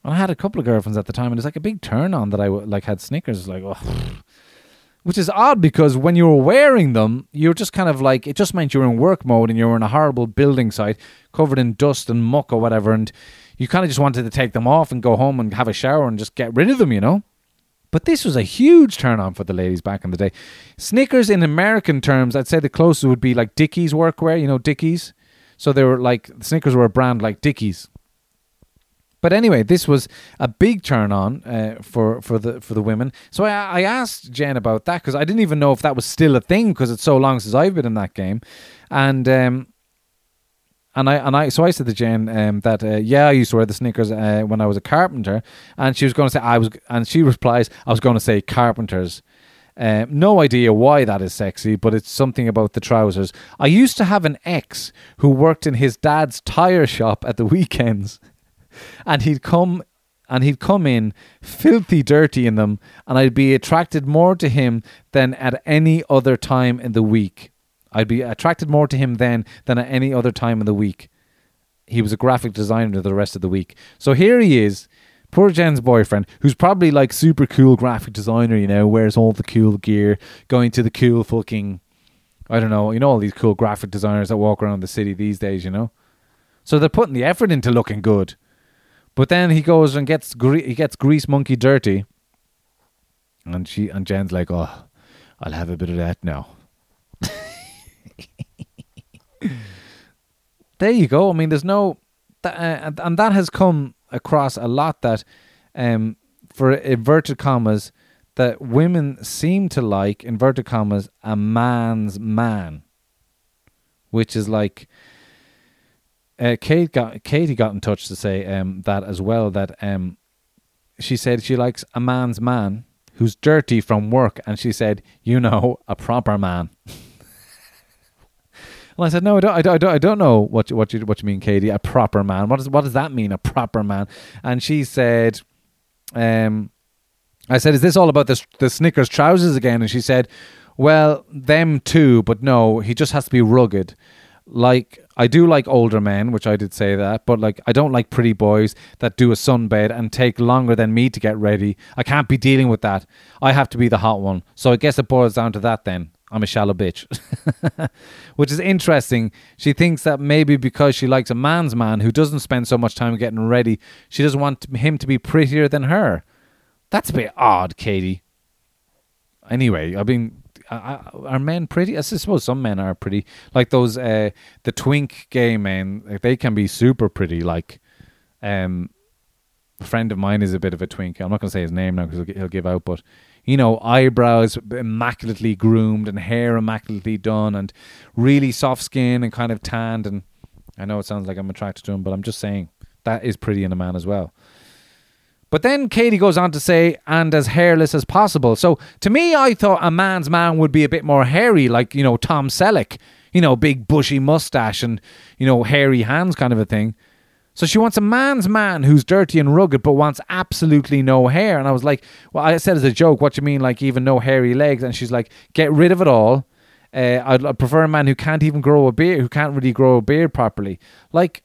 And I had a couple of girlfriends at the time, and it's like a big turn on that I like had Snickers. Like, oh. which is odd because when you were wearing them, you're just kind of like it just meant you were in work mode and you were in a horrible building site covered in dust and muck or whatever, and you kind of just wanted to take them off and go home and have a shower and just get rid of them, you know. But this was a huge turn on for the ladies back in the day. Snickers in American terms, I'd say the closest would be like Dickies workwear, you know, Dickies. So they were like Snickers were a brand like Dickies but anyway, this was a big turn on uh, for for the for the women. So I, I asked Jen about that because I didn't even know if that was still a thing because it's so long since I've been in that game, and um, and I and I so I said to Jen um, that uh, yeah I used to wear the sneakers uh, when I was a carpenter, and she was going to say I was, and she replies I was going to say carpenters. Um, no idea why that is sexy, but it's something about the trousers. I used to have an ex who worked in his dad's tire shop at the weekends and he'd come and he'd come in filthy dirty in them and I'd be attracted more to him than at any other time in the week. I'd be attracted more to him then than at any other time in the week. He was a graphic designer the rest of the week. So here he is, poor Jen's boyfriend, who's probably like super cool graphic designer, you know, wears all the cool gear, going to the cool fucking I don't know, you know all these cool graphic designers that walk around the city these days, you know? So they're putting the effort into looking good. But then he goes and gets gre- he gets grease monkey dirty, and she and Jen's like, "Oh, I'll have a bit of that now." There you go. I mean, there's no, uh, and that has come across a lot that, um, for inverted commas, that women seem to like inverted commas a man's man, which is like uh, Kate got Katie got in touch to say um, that as well. That um, she said she likes a man's man who's dirty from work, and she said, you know, a proper man. well, I said, no, I don't, I don't, I don't know what you, what you what you mean, Katie. A proper man. What does what does that mean? A proper man? And she said, um, I said, is this all about the the Snickers trousers again? And she said, well, them too, but no, he just has to be rugged like I do like older men, which I did say that, but like I don't like pretty boys that do a sunbed and take longer than me to get ready. I can't be dealing with that. I have to be the hot one. So I guess it boils down to that then. I'm a shallow bitch. which is interesting. She thinks that maybe because she likes a man's man who doesn't spend so much time getting ready, she doesn't want him to be prettier than her. That's a bit odd, Katie. Anyway, I mean, are men pretty? I suppose some men are pretty. Like those uh, the twink gay men, they can be super pretty. Like um, a friend of mine is a bit of a twink. I'm not going to say his name now because he'll, he'll give out, but you know, eyebrows immaculately groomed and hair immaculately done and really soft skin and kind of tanned. And I know it sounds like I'm attracted to him, but I'm just saying that is pretty in a man as well. But then Katie goes on to say, and as hairless as possible. So to me, I thought a man's man would be a bit more hairy, like, you know, Tom Selleck, you know, big bushy mustache and, you know, hairy hands kind of a thing. So she wants a man's man who's dirty and rugged but wants absolutely no hair. And I was like, well, I said as a joke, what do you mean, like even no hairy legs? And she's like, get rid of it all. Uh, I'd, I'd prefer a man who can't even grow a beard, who can't really grow a beard properly. Like,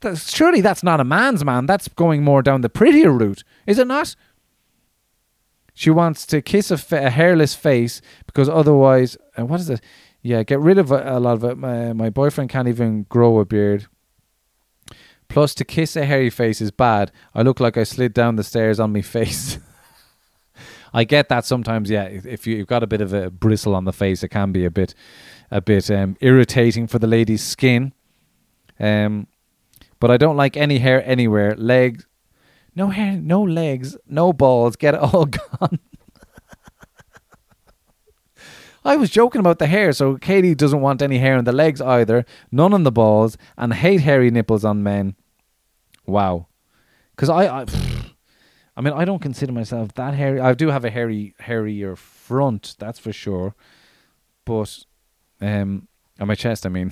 that's, surely that's not a man's man. That's going more down the prettier route, is it not? She wants to kiss a, fa- a hairless face because otherwise, uh, what is it? Yeah, get rid of a, a lot of it. My, my boyfriend can't even grow a beard. Plus, to kiss a hairy face is bad. I look like I slid down the stairs on my face. I get that sometimes. Yeah, if if you've got a bit of a bristle on the face, it can be a bit, a bit um, irritating for the lady's skin. Um, but I don't like any hair anywhere. Legs, no hair, no legs, no balls. Get it all gone. I was joking about the hair, so Katie doesn't want any hair on the legs either, none on the balls, and hate hairy nipples on men. Wow, because I, I, I mean, I don't consider myself that hairy. I do have a hairy, hairier front, that's for sure, but um, on my chest, I mean.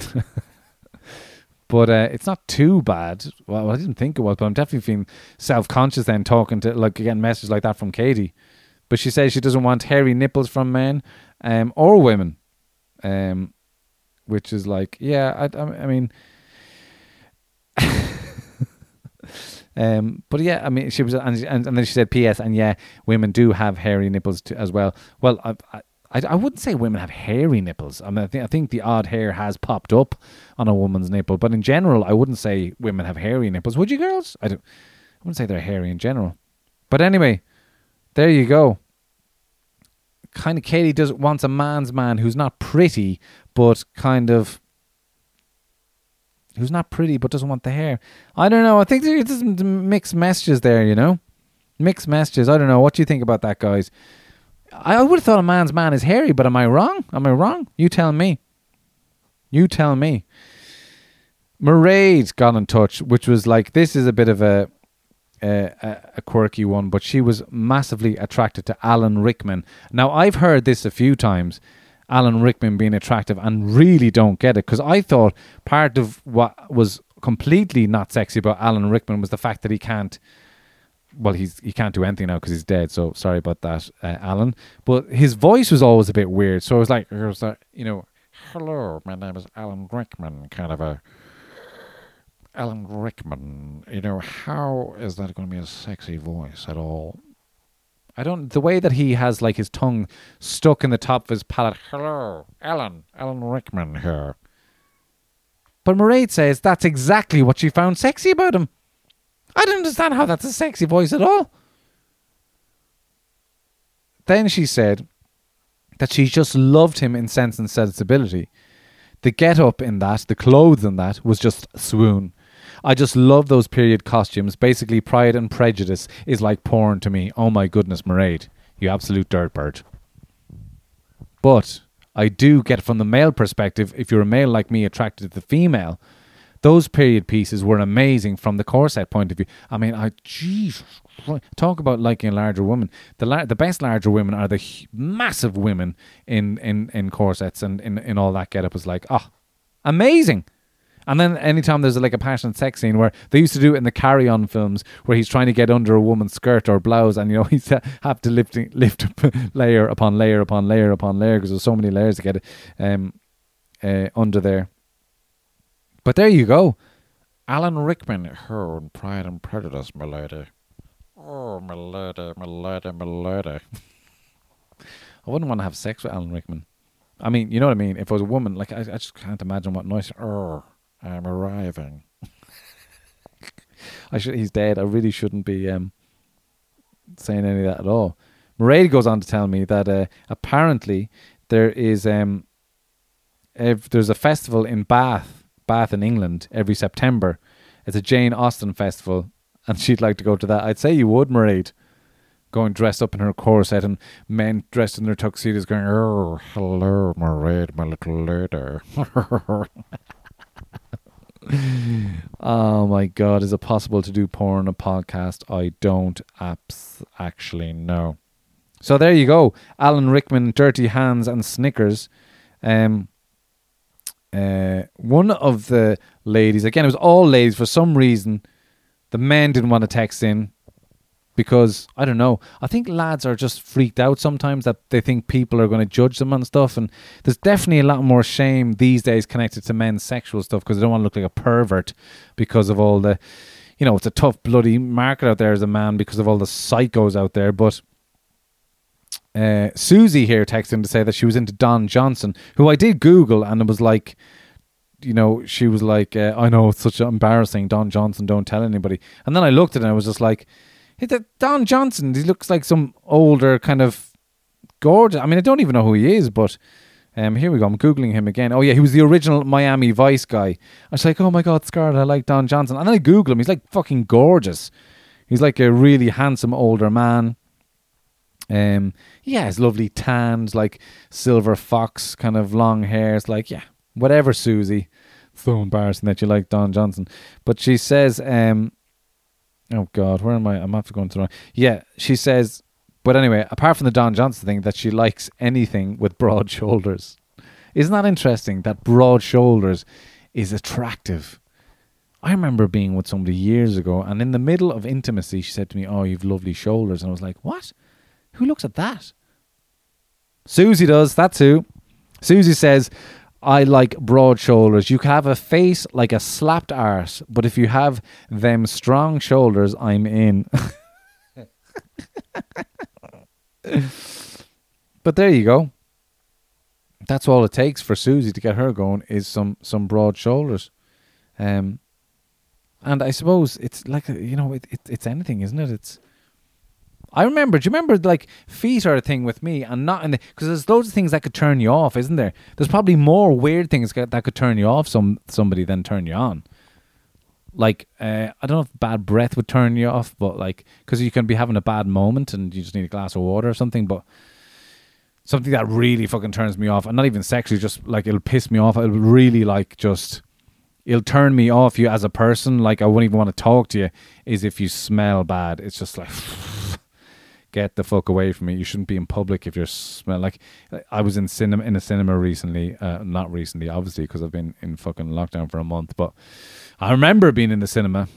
but uh, it's not too bad. Well, I didn't think it was, but I'm definitely feeling self conscious then talking to like getting messages like that from Katie. But she says she doesn't want hairy nipples from men um, or women, um, which is like, yeah, I, I, I mean, um, but yeah, I mean, she was, and, and, and then she said, P.S. And yeah, women do have hairy nipples too, as well. Well, I, I, I, wouldn't say women have hairy nipples. I mean, I think I think the odd hair has popped up on a woman's nipple, but in general, I wouldn't say women have hairy nipples. Would you, girls? I don't. I wouldn't say they're hairy in general. But anyway, there you go. Kind of Katie does wants a man's man who's not pretty, but kind of who's not pretty but doesn't want the hair. I don't know. I think there's some mixed messages there. You know, mixed messages. I don't know. What do you think about that, guys? I would have thought a man's man is hairy, but am I wrong? Am I wrong? You tell me. You tell me. Mairead got in touch, which was like this is a bit of a a, quirky one, but she was massively attracted to Alan Rickman. Now I've heard this a few times, Alan Rickman being attractive, and really don't get it because I thought part of what was completely not sexy about Alan Rickman was the fact that he can't. Well, he's he can't do anything now because he's dead. So sorry about that, uh, Alan. But his voice was always a bit weird. So it was like you know, hello, my name is Alan Rickman, kind of a Alan Rickman, you know, how is that going to be a sexy voice at all? I don't. The way that he has like his tongue stuck in the top of his palate. Hello, Alan. Alan Rickman here. But Mairead says that's exactly what she found sexy about him. I don't understand how that's a sexy voice at all. Then she said that she just loved him in Sense and Sensibility. The get up in that, the clothes in that, was just swoon. I just love those period costumes. Basically, Pride and Prejudice is like porn to me. Oh my goodness, Mairead, you absolute dirtbird. But I do get from the male perspective, if you're a male like me attracted to the female, those period pieces were amazing from the corset point of view. I mean, I Jesus, talk about liking a larger woman. The la- the best larger women are the h- massive women in in in corsets and in in all that get up. Was like, oh, amazing. And then anytime there's like a passionate sex scene where they used to do it in the Carry On films where he's trying to get under a woman's skirt or blouse and you know he's ha- have to lift lift up layer upon layer upon layer upon layer because there's so many layers to get um, uh, under there. But there you go. Alan Rickman, her in Pride and Prejudice, my lady. Oh, my lady, my lady, my lady. I wouldn't want to have sex with Alan Rickman. I mean, you know what I mean? If I was a woman, like, I, I just can't imagine what noise. Oh, I'm arriving. I should. He's dead. I really shouldn't be um, saying any of that at all. Mairead goes on to tell me that uh, apparently there is um, there's a festival in Bath, Bath in England, every September. It's a Jane Austen festival, and she'd like to go to that. I'd say you would, Mairead. Going dressed up in her corset and men dressed in their tuxedos going, Oh, hello, Mairead, my little lady. oh my god, is it possible to do porn on a podcast? I don't apps actually know. So there you go. Alan Rickman, Dirty Hands and Snickers. Um uh, one of the ladies, again, it was all ladies for some reason. The men didn't want to text in because I don't know. I think lads are just freaked out sometimes that they think people are going to judge them and stuff. And there's definitely a lot more shame these days connected to men's sexual stuff because they don't want to look like a pervert because of all the, you know, it's a tough bloody market out there as a man because of all the psychos out there. But uh, Susie here texting to say that she was into Don Johnson, who I did Google, and it was like, you know, she was like, uh, I know it's such embarrassing, Don Johnson, don't tell anybody. And then I looked at it and I was just like, that Don Johnson, he looks like some older kind of gorgeous. I mean, I don't even know who he is, but um, here we go. I'm googling him again. Oh yeah, he was the original Miami Vice guy. I was like, oh my god, Scarlett, I like Don Johnson. And then I Google him. He's like fucking gorgeous. He's like a really handsome older man. Um, yeah, his lovely tanned, like silver fox kind of long hair. It's like, yeah, whatever, Susie. So embarrassing that you like Don Johnson. But she says, um, oh God, where am I? I'm after going to the wrong. Yeah, she says, but anyway, apart from the Don Johnson thing, that she likes anything with broad shoulders. Isn't that interesting? That broad shoulders is attractive. I remember being with somebody years ago, and in the middle of intimacy, she said to me, "Oh, you've lovely shoulders," and I was like, "What? Who looks at that?" Susie does. That's who. Susie says, I like broad shoulders. You can have a face like a slapped arse, but if you have them strong shoulders, I'm in. but there you go. That's all it takes for Susie to get her going is some some broad shoulders. Um, and I suppose it's like you know it, it it's anything, isn't it? It's I remember. Do you remember like feet are a thing with me, and not in the because there's loads of things that could turn you off, isn't there? There's probably more weird things that could turn you off some somebody than turn you on. Like uh, I don't know if bad breath would turn you off, but like because you can be having a bad moment and you just need a glass of water or something, but. Something that really fucking turns me off, and not even sexually, just like it'll piss me off. It'll really like just it'll turn me off you as a person. Like I wouldn't even want to talk to you. Is if you smell bad. It's just like get the fuck away from me. You shouldn't be in public if you're smell like. I was in cinema in a cinema recently, uh, not recently, obviously, because I've been in fucking lockdown for a month. But I remember being in the cinema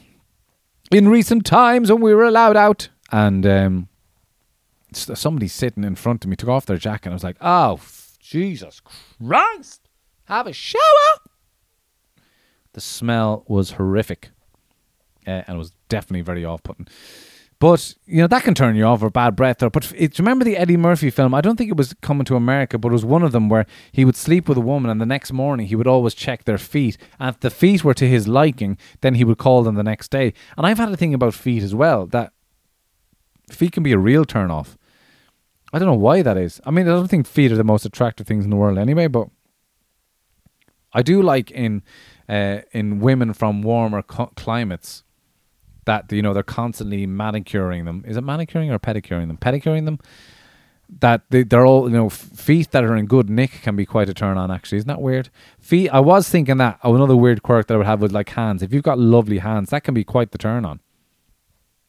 in recent times when we were allowed out, and um, somebody sitting in front of me took off their jacket. and I was like, "Oh, Jesus Christ! Have a shower." The smell was horrific, uh, and was definitely very off-putting. But you know that can turn you off or bad breath. Or but it, remember the Eddie Murphy film? I don't think it was coming to America, but it was one of them where he would sleep with a woman, and the next morning he would always check their feet. And if the feet were to his liking, then he would call them the next day. And I've had a thing about feet as well that feet can be a real turn off. I don't know why that is. I mean, I don't think feet are the most attractive things in the world anyway, but I do like in uh, in women from warmer co- climates that you know they're constantly manicuring them. Is it manicuring or pedicuring them? Pedicuring them. That they, they're all you know feet that are in good nick can be quite a turn on. Actually, isn't that weird? Feet. I was thinking that oh, another weird quirk that I would have with like hands. If you've got lovely hands, that can be quite the turn on.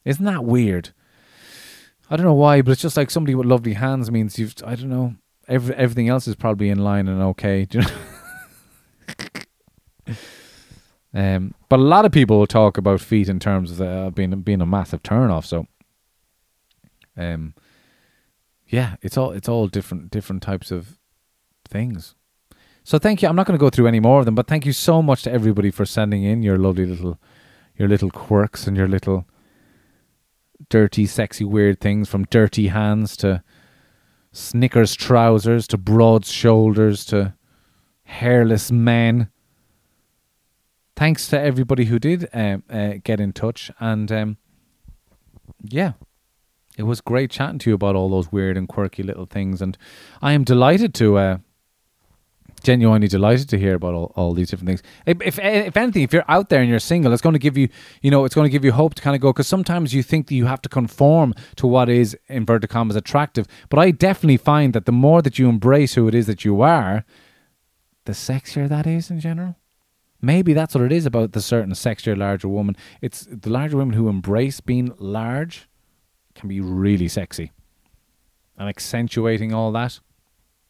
Isn't that weird? I don't know why, but it's just like somebody with lovely hands means you've. I don't know. Every, everything else is probably in line and okay. Do you know? Um, but a lot of people talk about feet in terms of uh, being being a massive turn off. So, um, yeah, it's all it's all different different types of things. So thank you. I'm not going to go through any more of them, but thank you so much to everybody for sending in your lovely little your little quirks and your little dirty, sexy, weird things from dirty hands to Snickers trousers to broad shoulders to hairless men thanks to everybody who did um, uh, get in touch. And um, yeah, it was great chatting to you about all those weird and quirky little things. And I am delighted to. Uh, genuinely delighted to hear about all, all these different things. If, if, if anything, if you're out there and you're single, it's going to give you, you know, it's going to give you hope to kind of go because sometimes you think that you have to conform to what is inverted commas attractive. But I definitely find that the more that you embrace who it is that you are, the sexier that is in general. Maybe that's what it is about the certain sexier, larger woman. It's the larger women who embrace being large can be really sexy. And accentuating all that.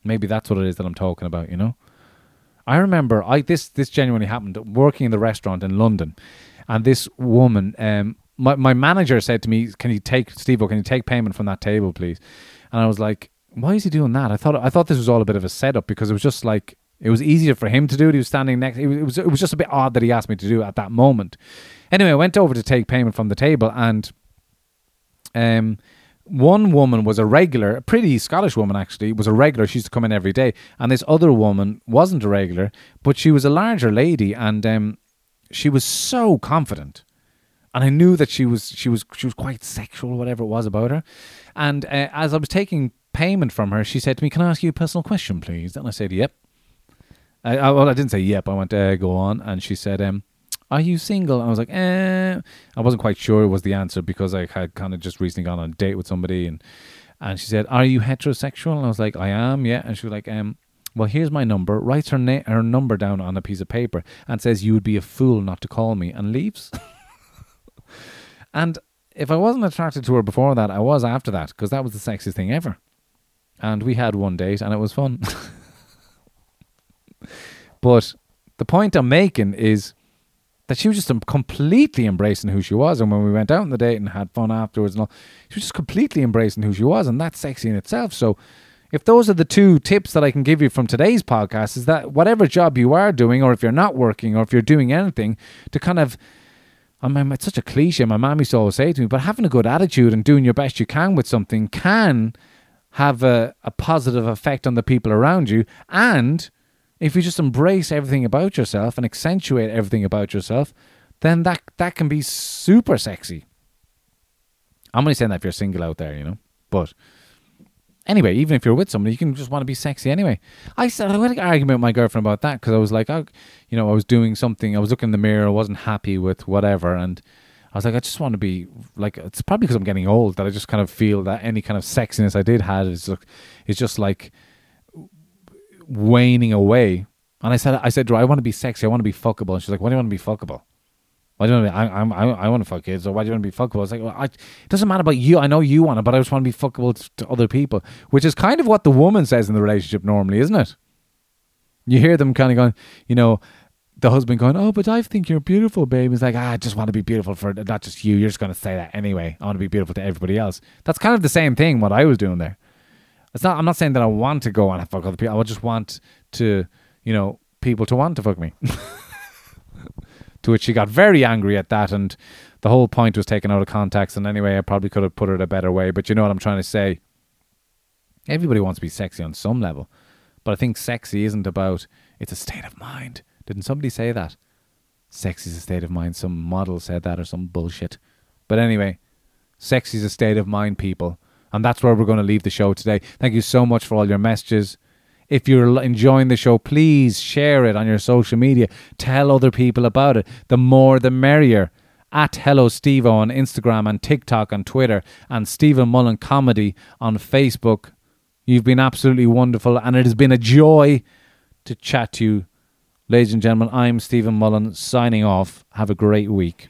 Maybe that's what it is that I'm talking about, you know? I remember I this this genuinely happened working in the restaurant in London, and this woman, um, my my manager said to me, "Can you take Steve? Can you take payment from that table, please?" And I was like, "Why is he doing that?" I thought I thought this was all a bit of a setup because it was just like it was easier for him to do it. He was standing next. It was, it was just a bit odd that he asked me to do it at that moment. Anyway, I went over to take payment from the table and um, one woman was a regular, a pretty Scottish woman actually, was a regular. She used to come in every day, and this other woman wasn't a regular, but she was a larger lady, and um, she was so confident, and I knew that she was she was she was quite sexual, whatever it was about her. And uh, as I was taking payment from her, she said to me, "Can I ask you a personal question, please?" And I said, "Yep." I, I well, I didn't say yep. I went, uh, "Go on," and she said, um, are you single? I was like, eh. I wasn't quite sure it was the answer because I had kind of just recently gone on a date with somebody and and she said, Are you heterosexual? And I was like, I am, yeah. And she was like, um, well, here's my number, writes her, na- her number down on a piece of paper and says, You would be a fool not to call me, and leaves. and if I wasn't attracted to her before that, I was after that because that was the sexiest thing ever. And we had one date and it was fun. but the point I'm making is that she was just completely embracing who she was. And when we went out on the date and had fun afterwards and all, she was just completely embracing who she was. And that's sexy in itself. So if those are the two tips that I can give you from today's podcast, is that whatever job you are doing, or if you're not working, or if you're doing anything, to kind of I mean, it's such a cliche. My mom used to always say to me, but having a good attitude and doing your best you can with something can have a, a positive effect on the people around you. And if you just embrace everything about yourself and accentuate everything about yourself, then that that can be super sexy. I'm only saying that if you're single out there, you know. But anyway, even if you're with somebody, you can just want to be sexy anyway. I said I had an argument with my girlfriend about that because I was like, oh, you know, I was doing something, I was looking in the mirror, I wasn't happy with whatever, and I was like, I just want to be like. It's probably because I'm getting old that I just kind of feel that any kind of sexiness I did had is is just like waning away. And I said, I said, do I want to be sexy? I want to be fuckable. And she's like, why do you want to be fuckable? Why do you want to be, I, I, I want to fuck kids, or why do you want to be fuckable? I was like, well, I, it doesn't matter about you. I know you want it, but I just want to be fuckable to, to other people, which is kind of what the woman says in the relationship normally, isn't it? You hear them kind of going, you know, the husband going, "Oh, but I think you're beautiful, babe." He's like, ah, "I just want to be beautiful for not just you. You're just going to say that anyway. I want to be beautiful to everybody else." That's kind of the same thing what I was doing there. It's not. I'm not saying that I want to go and fuck other people. I would just want to, you know, people to want to fuck me. to which she got very angry at that, and the whole point was taken out of context. And anyway, I probably could have put it a better way, but you know what I'm trying to say. Everybody wants to be sexy on some level, but I think sexy isn't about. It's a state of mind. Didn't somebody say that? Sexy is a state of mind. Some model said that or some bullshit. But anyway, sexy is a state of mind, people. And that's where we're going to leave the show today. Thank you so much for all your messages. If you're enjoying the show, please share it on your social media. Tell other people about it. The more, the merrier. At Hello Steve on Instagram and TikTok and Twitter, and Stephen Mullen Comedy on Facebook. You've been absolutely wonderful, and it has been a joy to chat to you. Ladies and gentlemen, I'm Stephen Mullen signing off. Have a great week.